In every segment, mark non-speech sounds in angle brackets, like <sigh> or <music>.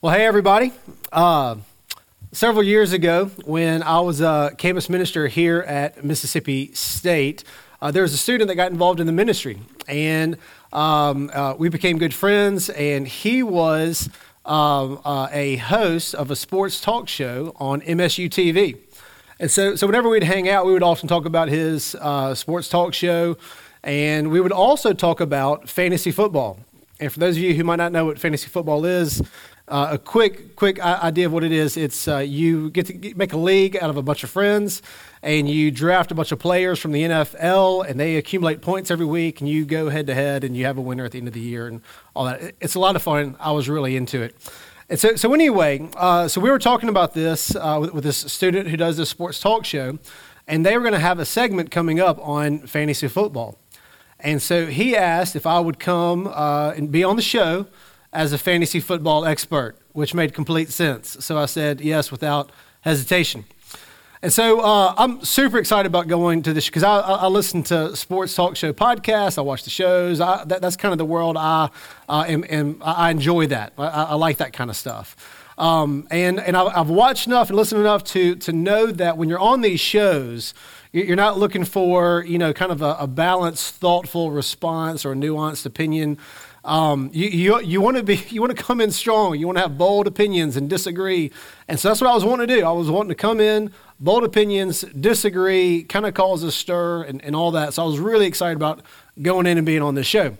Well, hey, everybody. Uh, several years ago, when I was a campus minister here at Mississippi State, uh, there was a student that got involved in the ministry, and um, uh, we became good friends. And he was um, uh, a host of a sports talk show on MSU TV. And so, so whenever we'd hang out, we would often talk about his uh, sports talk show, and we would also talk about fantasy football. And for those of you who might not know what fantasy football is, uh, a quick, quick idea of what it is: it's uh, you get to make a league out of a bunch of friends, and you draft a bunch of players from the NFL, and they accumulate points every week, and you go head to head, and you have a winner at the end of the year, and all that. It's a lot of fun. I was really into it. And so, so anyway, uh, so we were talking about this uh, with, with this student who does this sports talk show, and they were going to have a segment coming up on fantasy football. And so he asked if I would come uh, and be on the show as a fantasy football expert, which made complete sense. So I said yes without hesitation. And so uh, I'm super excited about going to this because I, I, I, listen to sports talk show podcasts. I watch the shows. I, that, that's kind of the world I uh, am, am, I enjoy that. I, like that kind of stuff. Um, and and I've watched enough and listened enough to to know that when you're on these shows, you're not looking for you know kind of a, a balanced, thoughtful response or a nuanced opinion. Um, you you, you want to be <laughs> you want to come in strong. You want to have bold opinions and disagree. And so that's what I was wanting to do. I was wanting to come in bold opinions, disagree, kind of cause a stir and, and all that. So I was really excited about going in and being on this show.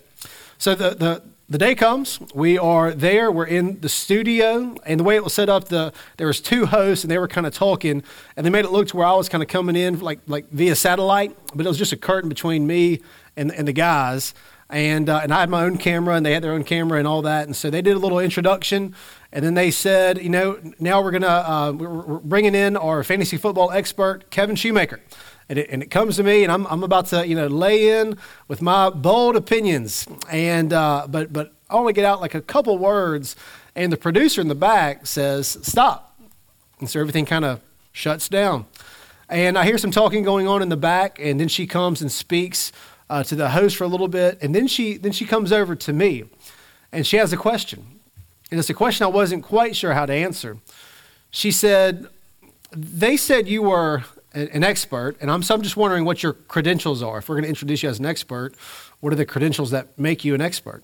So the the the day comes we are there we're in the studio and the way it was set up the there was two hosts and they were kind of talking and they made it look to where i was kind of coming in like like via satellite but it was just a curtain between me and, and the guys and uh, and I had my own camera, and they had their own camera and all that. And so they did a little introduction, and then they said, you know, now we're gonna uh, we're bringing in our fantasy football expert, Kevin Shoemaker. And it, and it comes to me, and I'm, I'm about to you know lay in with my bold opinions, and uh, but but I only get out like a couple words, and the producer in the back says stop, and so everything kind of shuts down. And I hear some talking going on in the back, and then she comes and speaks uh, to the host for a little bit, and then she then she comes over to me, and she has a question, and it's a question I wasn't quite sure how to answer. She said, "They said you were an expert, and I'm so I'm just wondering what your credentials are. If we're going to introduce you as an expert, what are the credentials that make you an expert?"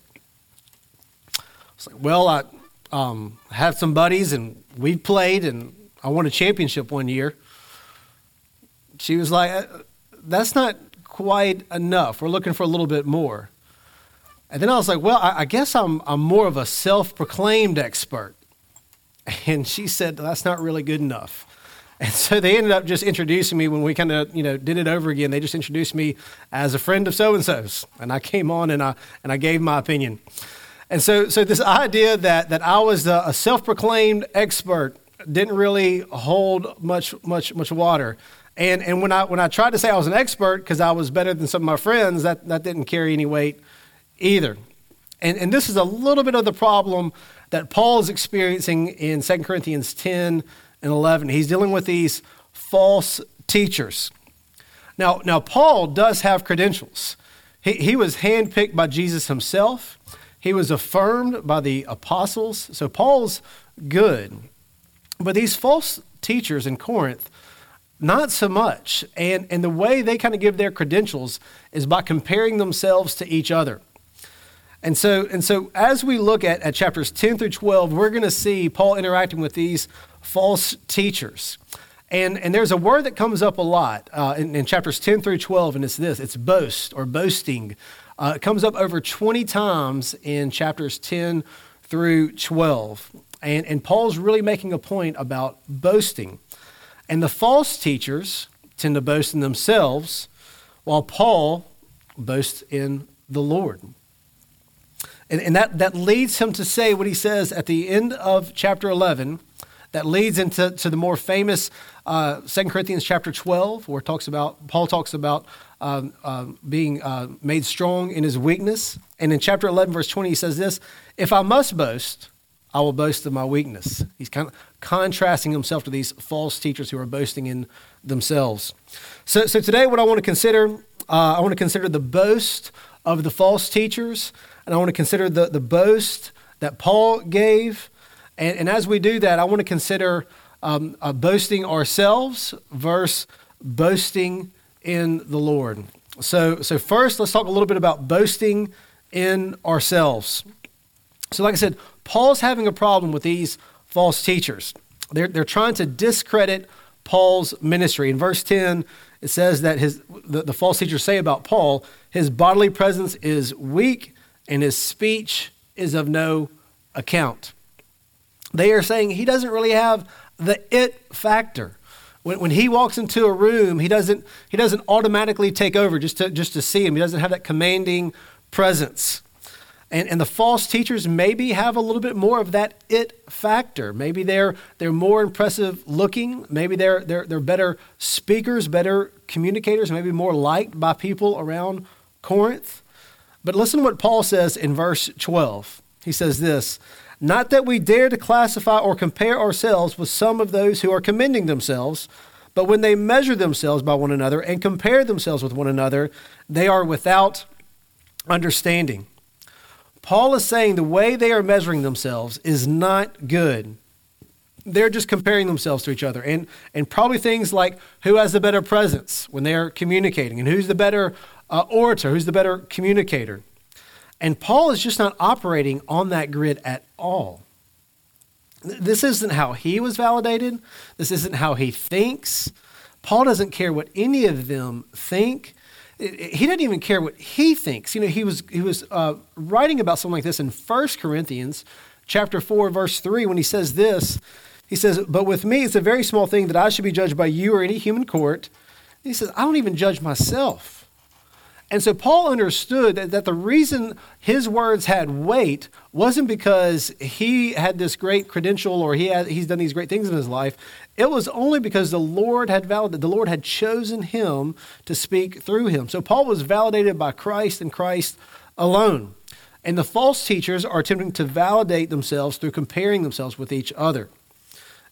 I was like, "Well, I um, have some buddies, and we played, and I won a championship one year." She was like, uh, "That's not quite enough. We're looking for a little bit more. And then I was like, well, I, I guess I'm, I'm more of a self proclaimed expert. <laughs> And she said, that's not really good enough. <laughs> And so they ended up just introducing me when we kind of, you know, did it over again. They just introduced me as a friend of so and so's. And I came on and I, and I gave my opinion. And so, so this idea that, that I was a self proclaimed expert didn't really hold much, much, much water. And, and when, I, when I tried to say I was an expert because I was better than some of my friends, that, that didn't carry any weight either. And, and this is a little bit of the problem that Paul is experiencing in 2 Corinthians 10 and 11. He's dealing with these false teachers. Now, now Paul does have credentials. He, he was handpicked by Jesus himself, he was affirmed by the apostles. So Paul's good. But these false teachers in Corinth, not so much. And, and the way they kind of give their credentials is by comparing themselves to each other. And so, and so as we look at, at chapters 10 through 12, we're going to see Paul interacting with these false teachers. And, and there's a word that comes up a lot uh, in, in, chapters 10 through 12, and it's this it's boast or boasting. Uh, it comes up over 20 times in chapters 10 through 12. And, and Paul's really making a point about boasting. And the false teachers tend to boast in themselves, while Paul boasts in the Lord. And, and that, that leads him to say what he says at the end of chapter 11. That leads into to the more famous uh, 2 Corinthians chapter 12, where talks about, Paul talks about uh, uh, being uh, made strong in his weakness. And in chapter 11, verse 20, he says this If I must boast, I will boast of my weakness. He's kind of contrasting himself to these false teachers who are boasting in themselves. So, so today, what I want to consider, uh, I want to consider the boast of the false teachers, and I want to consider the, the boast that Paul gave, And, and as we do that, I want to consider um, uh, boasting ourselves versus boasting in the Lord. So, so first, let's talk a little bit about boasting in ourselves. So, like I said, Paul's having a problem with these false teachers. They're, they're trying to discredit Paul's ministry. In verse 10, it says that his, the, the false teachers say about Paul, his bodily presence is weak and his speech is of no account. They are saying he doesn't really have the it factor. When, when he walks into a room, he doesn't, he doesn't automatically take over just to, just to see him. He doesn't have that commanding presence. And, and the false teachers maybe have a little bit more of that it factor. Maybe they're, they're more impressive looking. Maybe they're, they're, they're better speakers, better communicators, maybe more liked by people around Corinth. But listen what Paul says in verse 12. He says this Not that we dare to classify or compare ourselves with some of those who are commending themselves, but when they measure themselves by one another and compare themselves with one another, they are without understanding. Paul is saying the way they are measuring themselves is not good. They're just comparing themselves to each other. And, and probably things like who has the better presence when they're communicating, and who's the better uh, orator, who's the better communicator. And Paul is just not operating on that grid at all. This isn't how he was validated. This isn't how he thinks. Paul doesn't care what any of them think. He doesn't even care what he thinks. You know, he was, he was uh, writing about something like this in 1 Corinthians chapter 4, verse 3, when he says this. He says, But with me, it's a very small thing that I should be judged by you or any human court. he says, I don't even judge myself. And so Paul understood that, that the reason his words had weight wasn't because he had this great credential or he had, he's done these great things in his life. It was only because the Lord had validated, the Lord had chosen him to speak through him. So Paul was validated by Christ and Christ alone. And the false teachers are attempting to validate themselves through comparing themselves with each other.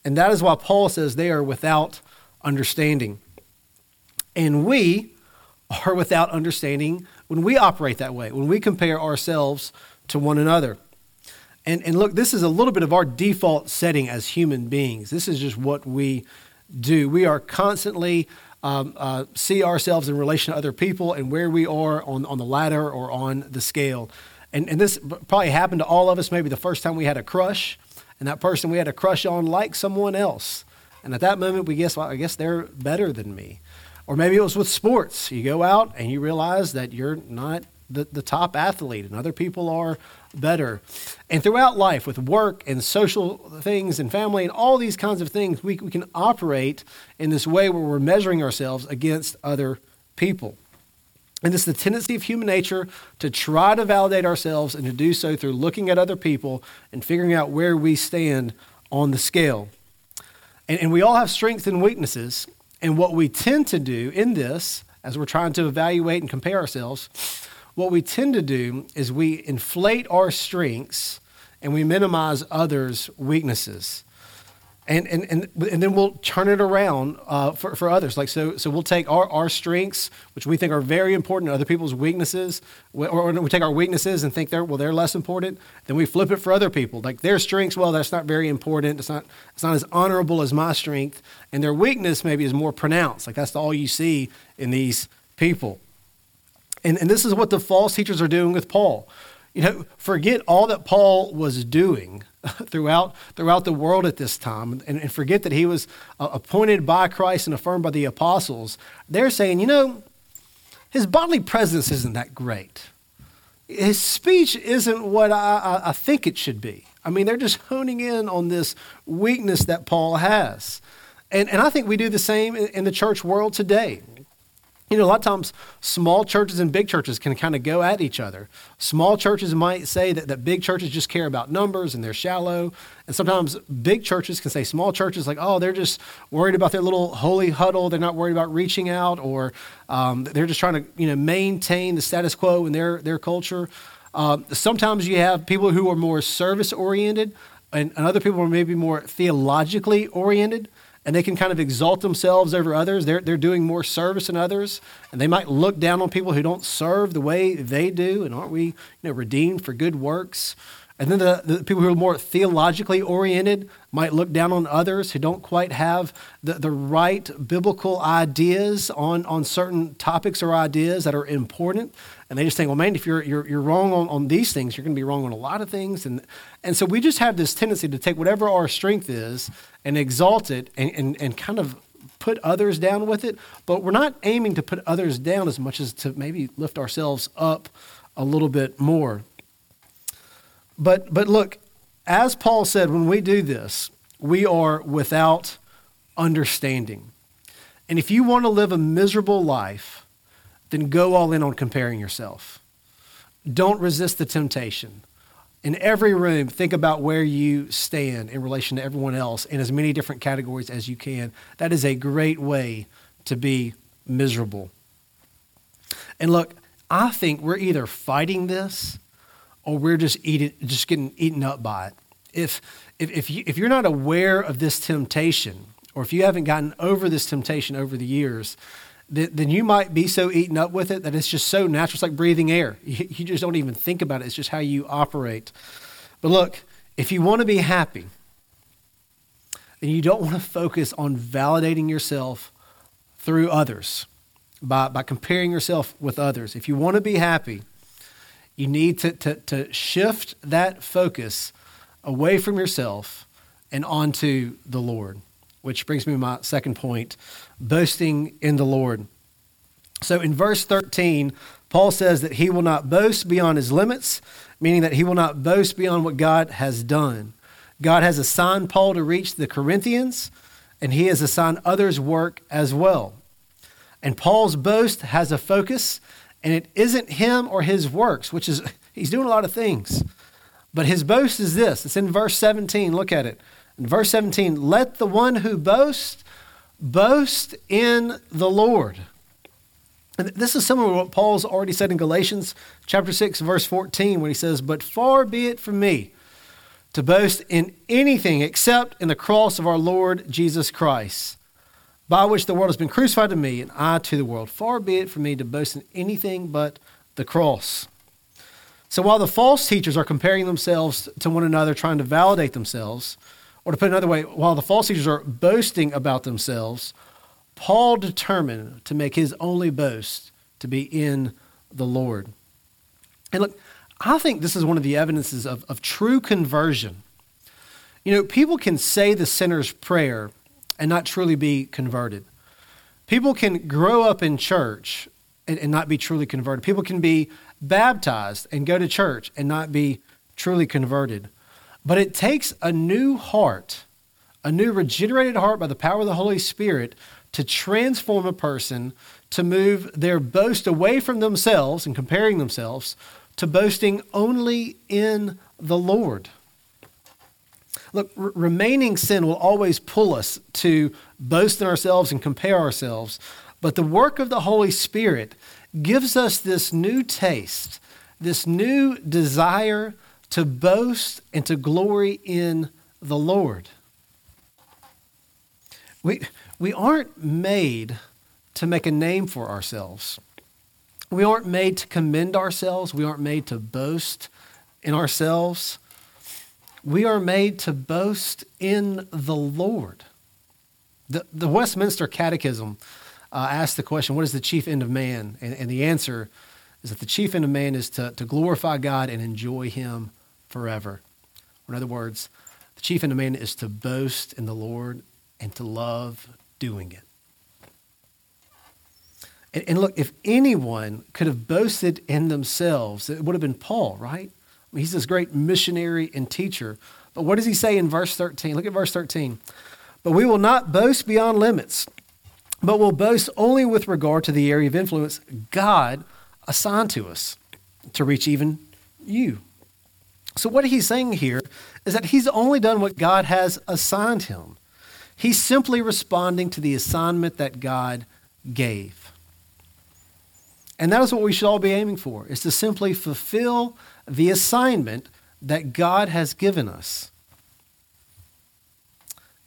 And that is why Paul says they are without understanding. And we, are without understanding when we operate that way, when we compare ourselves to one another. And, and look, this is a little bit of our default setting as human beings. This is just what we do. We are constantly um, uh, see ourselves in relation to other people and where we are on, on the ladder or on the scale. And, and this probably happened to all of us maybe the first time we had a crush, and that person we had a crush on liked someone else. And at that moment, we guess, well, I guess they're better than me. Or maybe it was with sports. You go out and you realize that you're not the, the top athlete and other people are better. And throughout life, with work and social things and family and all these kinds of things, we, we can operate in this way where we're measuring ourselves against other people. And it's the tendency of human nature to try to validate ourselves and to do so through looking at other people and figuring out where we stand on the scale. And, and we all have strengths and weaknesses. And what we tend to do in this, as we're trying to evaluate and compare ourselves, what we tend to do is we inflate our strengths and we minimize others' weaknesses and, and, and, and then we'll turn it around uh, for, for others. Like so, so we'll take our, our strengths, which we think are very important, other people's weaknesses, or, or we take our weaknesses and think they're well they're less important. Then we flip it for other people, like their strengths. Well, that's not very important. It's not it's not as honorable as my strength, and their weakness maybe is more pronounced. Like that's all you see in these people. And, and this is what the false teachers are doing with Paul. You know, forget all that Paul was doing <laughs> throughout, throughout the world at this time and, and forget that he was uh, appointed by Christ and affirmed by the apostles. They're saying, you know, his bodily presence isn't that great. His speech isn't what I, I, I think it should be. I mean, they're just honing in on this weakness that Paul has. And, and I think we do the same in, in the church world today. You know, a lot of times small churches and big churches can kind of go at each other. Small churches might say that, that big churches just care about numbers and they're shallow. And sometimes big churches can say small churches, like, oh, they're just worried about their little holy huddle. They're not worried about reaching out, or um, they're just trying to, you know, maintain the status quo in their, their culture. Um, sometimes you have people who are more service oriented, and, and other people are maybe more theologically oriented and they can kind of exalt themselves over others. They're, they're doing more service than others, and they might look down on people who don't serve the way they do. And aren't we you know, redeemed for good works? And then the, the people who are more theologically oriented might look down on others who don't quite have the, the right biblical ideas on, on certain topics or ideas that are important. And they just think, well, man, if you're, you're, you're wrong on, on these things, you're going to be wrong on a lot of things. And, and so we just have this tendency to take whatever our strength is and exalt it and, and, and kind of put others down with it. But we're not aiming to put others down as much as to maybe lift ourselves up a little bit more. But, but look, as Paul said, when we do this, we are without understanding. And if you want to live a miserable life, then go all in on comparing yourself. Don't resist the temptation. In every room, think about where you stand in relation to everyone else in as many different categories as you can. That is a great way to be miserable. And look, I think we're either fighting this or we're just eating, just getting eaten up by it. If, if, if, you, if you're not aware of this temptation, or if you haven't gotten over this temptation over the years, then, you might be so eaten up with it that it's just so natural. It's like breathing air. <laughs> You, just don't even think about it. It's just how you operate. But look, if you want to be happy, then you don't want to focus on validating yourself through others by, by comparing yourself with others. If you want to be happy, you need to, to, to shift that focus away from yourself and onto the Lord, which brings me to my second point boasting in the Lord. So in verse 13, Paul says that he will not boast beyond his limits, meaning that he will not boast beyond what God has done. God has assigned Paul to reach the Corinthians, and he has assigned others work as well. And Paul's boast has a focus, and it isn't him or his works, which is, <laughs> he's doing a lot of things. But his boast is this it's in verse 17. Look at it. In verse 17, let the one who boasts boast in the Lord. And this is similar to what Paul's already said in Galatians chapter 6, verse 14, when he says, But far be it from me to boast in anything except in the cross of our Lord Jesus Christ by which the world has been crucified to me, and I to the world. Far be it from me to boast in anything but the cross. So while the false teachers are comparing themselves to one another, trying to validate themselves, or to put it another way, while the false teachers are boasting about themselves, Paul determined to make his only boast to be in the Lord. And look, I think this is one of the evidences of, of true conversion. You know, people can say the sinner's prayer and not truly be converted. People can grow up in church and, and, not be truly converted. People can be baptized and go to church and not be truly converted. But it takes a new heart, a new regenerated heart by the power of the Holy Spirit to transform a person to move their boast away from themselves and comparing themselves to boasting only in the Lord. Look, r- remaining sin will always pull us to boast in ourselves and compare ourselves. But the work of the Holy Spirit gives us this new taste, this new desire to boast and to glory in the Lord. We, we aren't made to make a name for ourselves. We aren't made to commend ourselves. We aren't made to boast in ourselves. We are made to boast in the Lord. The, the Westminster Catechism uh, asks the question, What is the chief end of man? And, and the answer is that the chief end of man is to, to glorify God and enjoy Him forever. In other words, the chief end of man is to boast in the Lord and to love doing it. And, and look, if anyone could have boasted in themselves, it would have been Paul, right? He's this great missionary and teacher. But what does he say in verse 13? Look at verse 13. But we will not boast beyond limits, but will boast only with regard to the area of influence God assigned to us to reach even you. So, what he's saying here is that he's only done what God has assigned him. He's simply responding to the assignment that God gave. And that is what we should all be aiming for, is to simply fulfill the assignment that God has given us.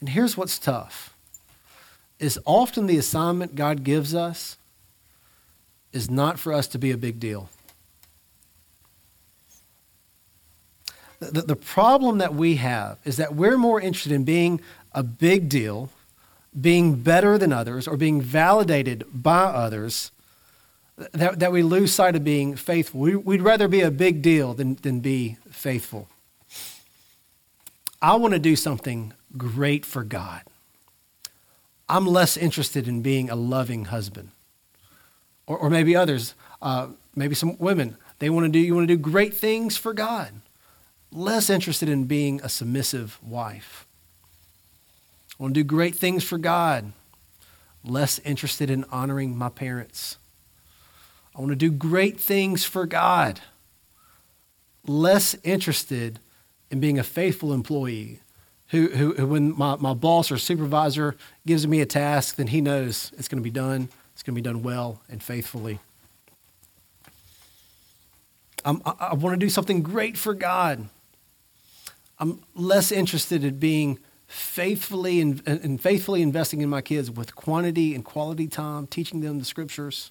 And here's what's tough is often the assignment God gives us is not for us to be a big deal. The, the problem that we have is that we're more interested in being a big deal, being better than others, or being validated by others that, that we lose sight of being faithful. We, would rather be a big deal than, than be faithful. I want to do something great for God. I'm less interested in being a loving husband. Or, or maybe others, uh, maybe some women, they want to do, you want to do great things for God. Less interested in being a submissive wife. I want to do great things for God. Less interested in honoring my parents. I want to do great things for God. Less interested in being a faithful employee who, who, who, when my, my boss or supervisor gives me a task, then he knows it's going to be done. It's going to be done well and faithfully. I'm, I, I want to do something great for God. I'm less interested in being faithfully and, faithfully investing in my kids with quantity and quality time, teaching them the scriptures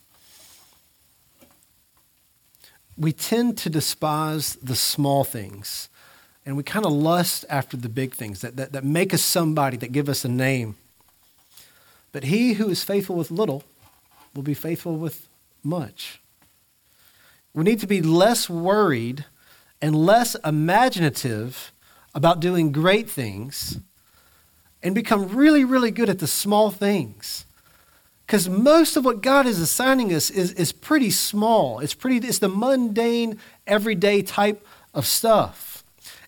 we tend to despise the small things and we kind of lust after the big things that, that, that make us somebody, that give us a name. But he who is faithful with little will be faithful with much. We need to be less worried and less imaginative about doing great things and become really, really good at the small things. Because most of what God is assigning us is, is pretty small. It's pretty, it's the mundane, everyday type of stuff.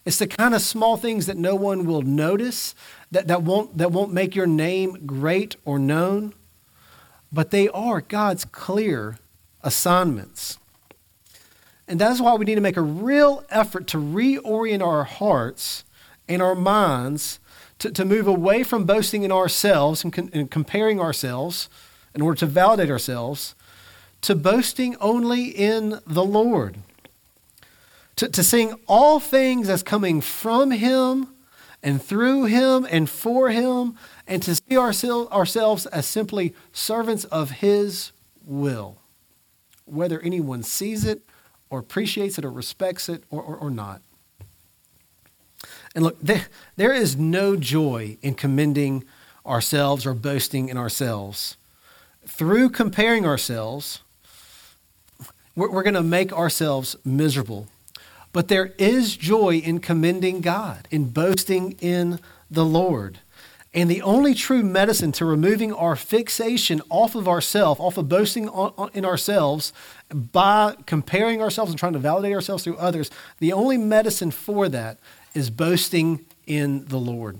It's the kind of small things that no one will notice, that, that, won't, that won't make your name great or known, but they are God's clear assignments. And that's why we need to make a real effort to reorient our hearts and our minds to, to move away from boasting in ourselves and, con- and comparing ourselves in order to validate ourselves, to boasting only in the Lord, to, to seeing all things as coming from Him and through Him and for Him, and to see ourselves, ourselves as simply servants of His will, whether anyone sees it or appreciates it or respects it or, or, or not. And look, there, there is no joy in commending ourselves or boasting in ourselves through comparing ourselves, we're, we're going to make ourselves miserable. But there is joy in commending God, in boasting in the Lord. And the only true medicine to removing our fixation off of ourselves, off of boasting in ourselves, by comparing ourselves and trying to validate ourselves through others, the only medicine for that is boasting in the Lord.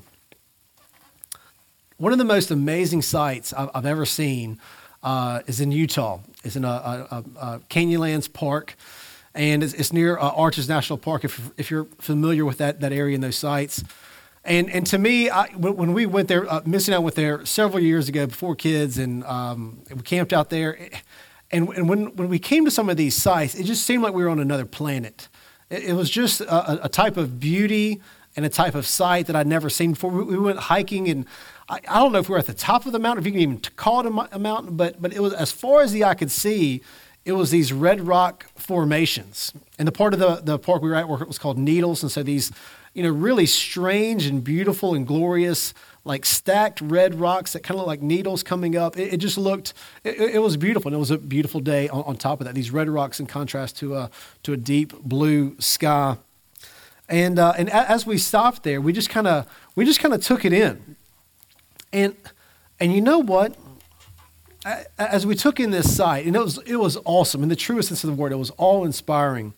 One of the most amazing sights I've, ever seen uh, is in Utah. It's in a, a, a Canyonlands Park, and it's, it's near uh, Arches National Park. If, if you're familiar with that that area and those sites, and and to me, I, when we went there, uh, and I went there several years ago before kids, and um, we camped out there. And, and when, when we came to some of these sites, it just seemed like we were on another planet. It, it was just a, a, type of beauty and a type of sight that I'd never seen before. We, we went hiking, and I, don't know if we are at the top of the mountain, if you can even call it a, mountain, but, but it was as far as the eye could see, it was these red rock formations. And the part of the, the park we were at was called Needles. And so these, you know, really strange and beautiful and glorious, like stacked red rocks that kind of look like needles coming up. It, it just looked, it, it, was beautiful. And it was a beautiful day on, on, top of that. These red rocks in contrast to a, to a deep blue sky. And, uh, and as we stopped there, we just kind of, we just kind of took it in. And, and you know what? As we took in this sight, and it was, it was awesome. In the truest sense of the word, it was all inspiring.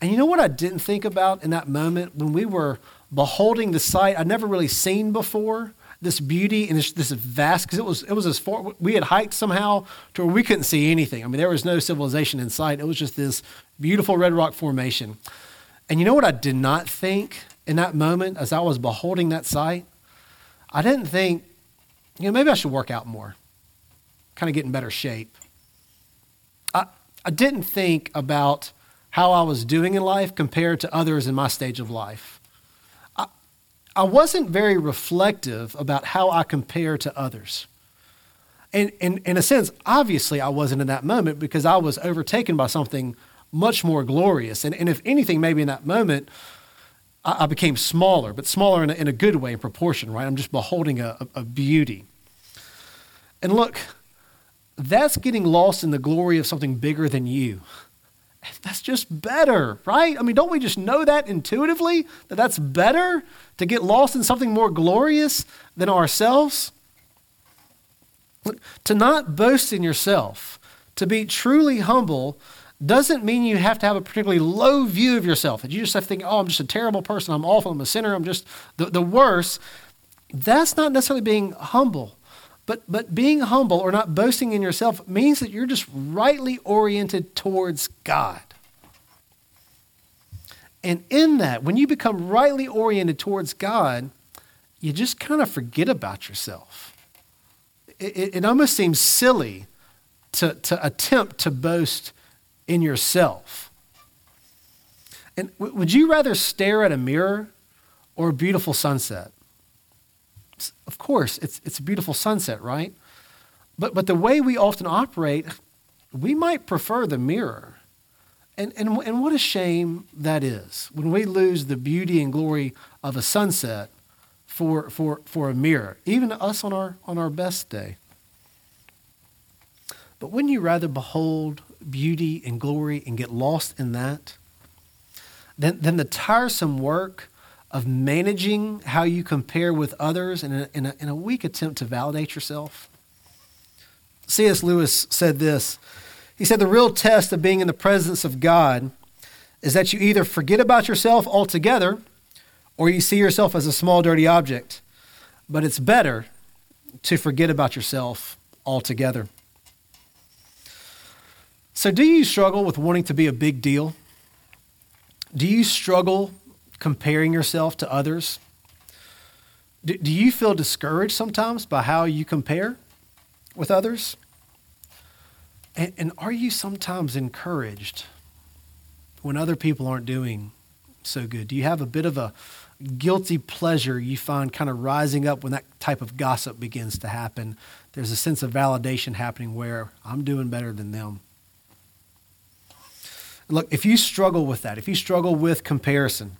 And you know what I didn't think about in that moment when we were beholding the sight I'd never really seen before? This beauty and this, this vast, because it was, it was as far, we had hiked somehow to where we couldn't see anything. I mean, there was no civilization in sight. It was just this beautiful red rock formation. And you know what I did not think in that moment as I was beholding that sight? I didn't think, you know, maybe I should work out more, kind of get in better shape. I, I didn't think about how I was doing in life compared to others in my stage of life. I, I wasn't very reflective about how I compare to others. And, and in a sense, obviously, I wasn't in that moment because I was overtaken by something much more glorious. And, and if anything, maybe in that moment, I, I became smaller, but smaller in a, in a good way in proportion, right? I'm just beholding a, a, a beauty. And look, that's getting lost in the glory of something bigger than you. That's just better, right? I mean, don't we just know that intuitively? That that's better to get lost in something more glorious than ourselves? To not boast in yourself, to be truly humble, doesn't mean you have to have a particularly low view of yourself. That you just have to think, oh, I'm just a terrible person, I'm awful, I'm a sinner, I'm just the, the worst. That's not necessarily being humble. But, but being humble or not boasting in yourself means that you're just rightly oriented towards God. And in that, when you become rightly oriented towards God, you just kind of forget about yourself. It, it, it almost seems silly to, to attempt to boast in yourself. And w- would you rather stare at a mirror or a beautiful sunset? Of course, it's, it's a beautiful sunset, right? But, but the way we often operate, we might prefer the mirror. And, and, and what a shame that is when we lose the beauty and glory of a sunset for, for, for a mirror, even us on our, on our best day. But wouldn't you rather behold beauty and glory and get lost in that than, than the tiresome work of managing how you compare with others in a, in a, in a weak attempt to validate yourself? C.S. Lewis said this. He said, The real test of being in the presence of God is that you either forget about yourself altogether or you see yourself as a small, dirty object. But it's better to forget about yourself altogether. So, do you struggle with wanting to be a big deal? Do you struggle comparing yourself to others? Do, do you feel discouraged sometimes by how you compare with others? And, and are you sometimes encouraged when other people aren't doing so good? Do you have a bit of a guilty pleasure you find kind of rising up when that type of gossip begins to happen? There's a sense of validation happening where I'm doing better than them. Look, if you struggle with that, if you struggle with comparison,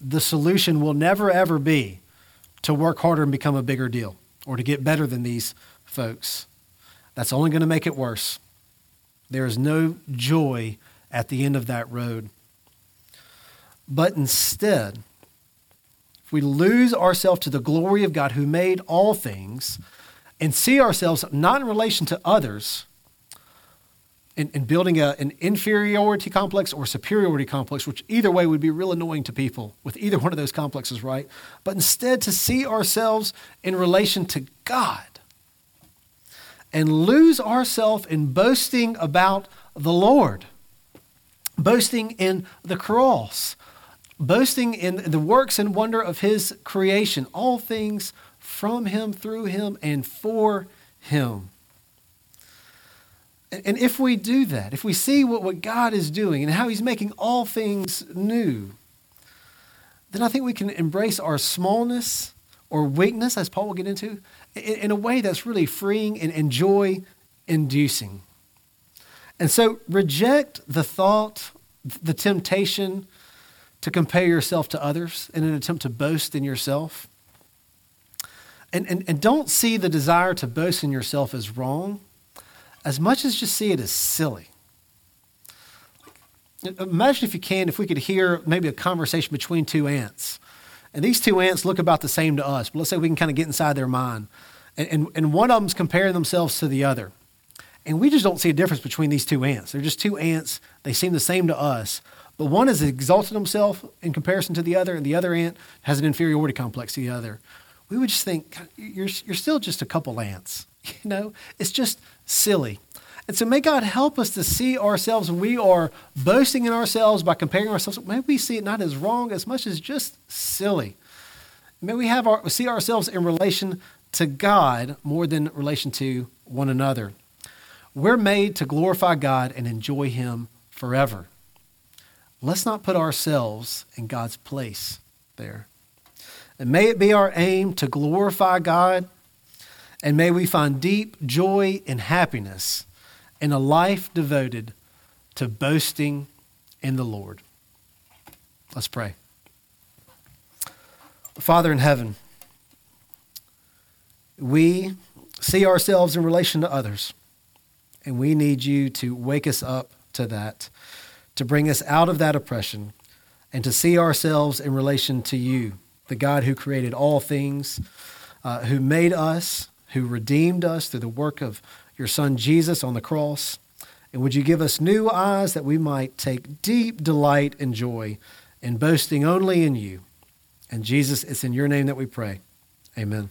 the solution will never, ever be to work harder and become a bigger deal or to get better than these folks. That's only going to make it worse. There is no joy at the end of that road. But instead, if we lose ourselves to the glory of God who made all things and see ourselves not in relation to others, in, in building a, an inferiority complex or superiority complex, which either way would be real annoying to people with either one of those complexes, right? But instead to see ourselves in relation to God and lose ourselves in boasting about the Lord, boasting in the cross, boasting in the works and wonder of His creation, all things from Him, through Him, and for Him. And if we do that, if we see what, what God is doing and how He's making all things new, then I think we can embrace our smallness or weakness, as Paul will get into, in, in a way that's really freeing and, and joy inducing. And so reject the thought, the temptation to compare yourself to others in an attempt to boast in yourself. And, and, and don't see the desire to boast in yourself as wrong as much as just see it as silly. Imagine if you can, if we could hear maybe a conversation between two ants. And these two ants look about the same to us, but let's say we can kind of get inside their mind. And, and, and one of them's comparing themselves to the other. And we just don't see a difference between these two ants. They're just two ants. They seem the same to us. But one has exalted himself in comparison to the other, and the other ant has an inferiority complex to the other. We would just think, you're, you're still just a couple ants. <laughs> You know, it's just silly. And so may God help us to see ourselves we are boasting in ourselves by comparing ourselves. May we see it not as wrong as much as just silly. May we have our, see ourselves in relation to God more than relation to one another. We're made to glorify God and enjoy Him forever. Let's not put ourselves in God's place there. And may it be our aim to glorify God and may we find deep joy and happiness in a life devoted to boasting in the Lord. Let's pray. Father in heaven, we see ourselves in relation to others, and we need you to wake us up to that, to bring us out of that oppression, and to see ourselves in relation to you, the God who created all things, uh, who made us, who redeemed us through the work of your Son Jesus on the cross. And would you give us new eyes that we might take deep delight and joy in boasting only in you? And Jesus, it's in your name that we pray. Amen.